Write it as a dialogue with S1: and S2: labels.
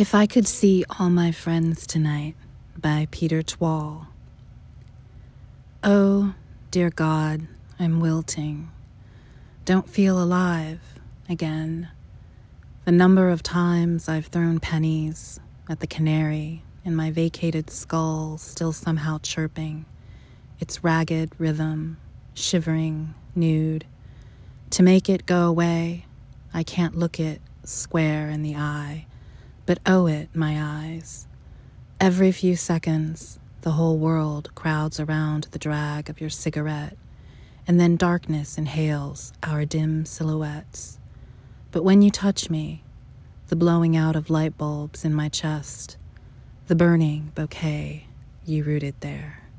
S1: If I Could See All My Friends Tonight by Peter Twal. Oh, dear God, I'm wilting. Don't feel alive again. The number of times I've thrown pennies at the canary in my vacated skull still somehow chirping, its ragged rhythm, shivering, nude. To make it go away, I can't look it square in the eye but owe it my eyes. Every few seconds, the whole world crowds around the drag of your cigarette, and then darkness inhales our dim silhouettes. But when you touch me, the blowing out of light bulbs in my chest, the burning bouquet you rooted there.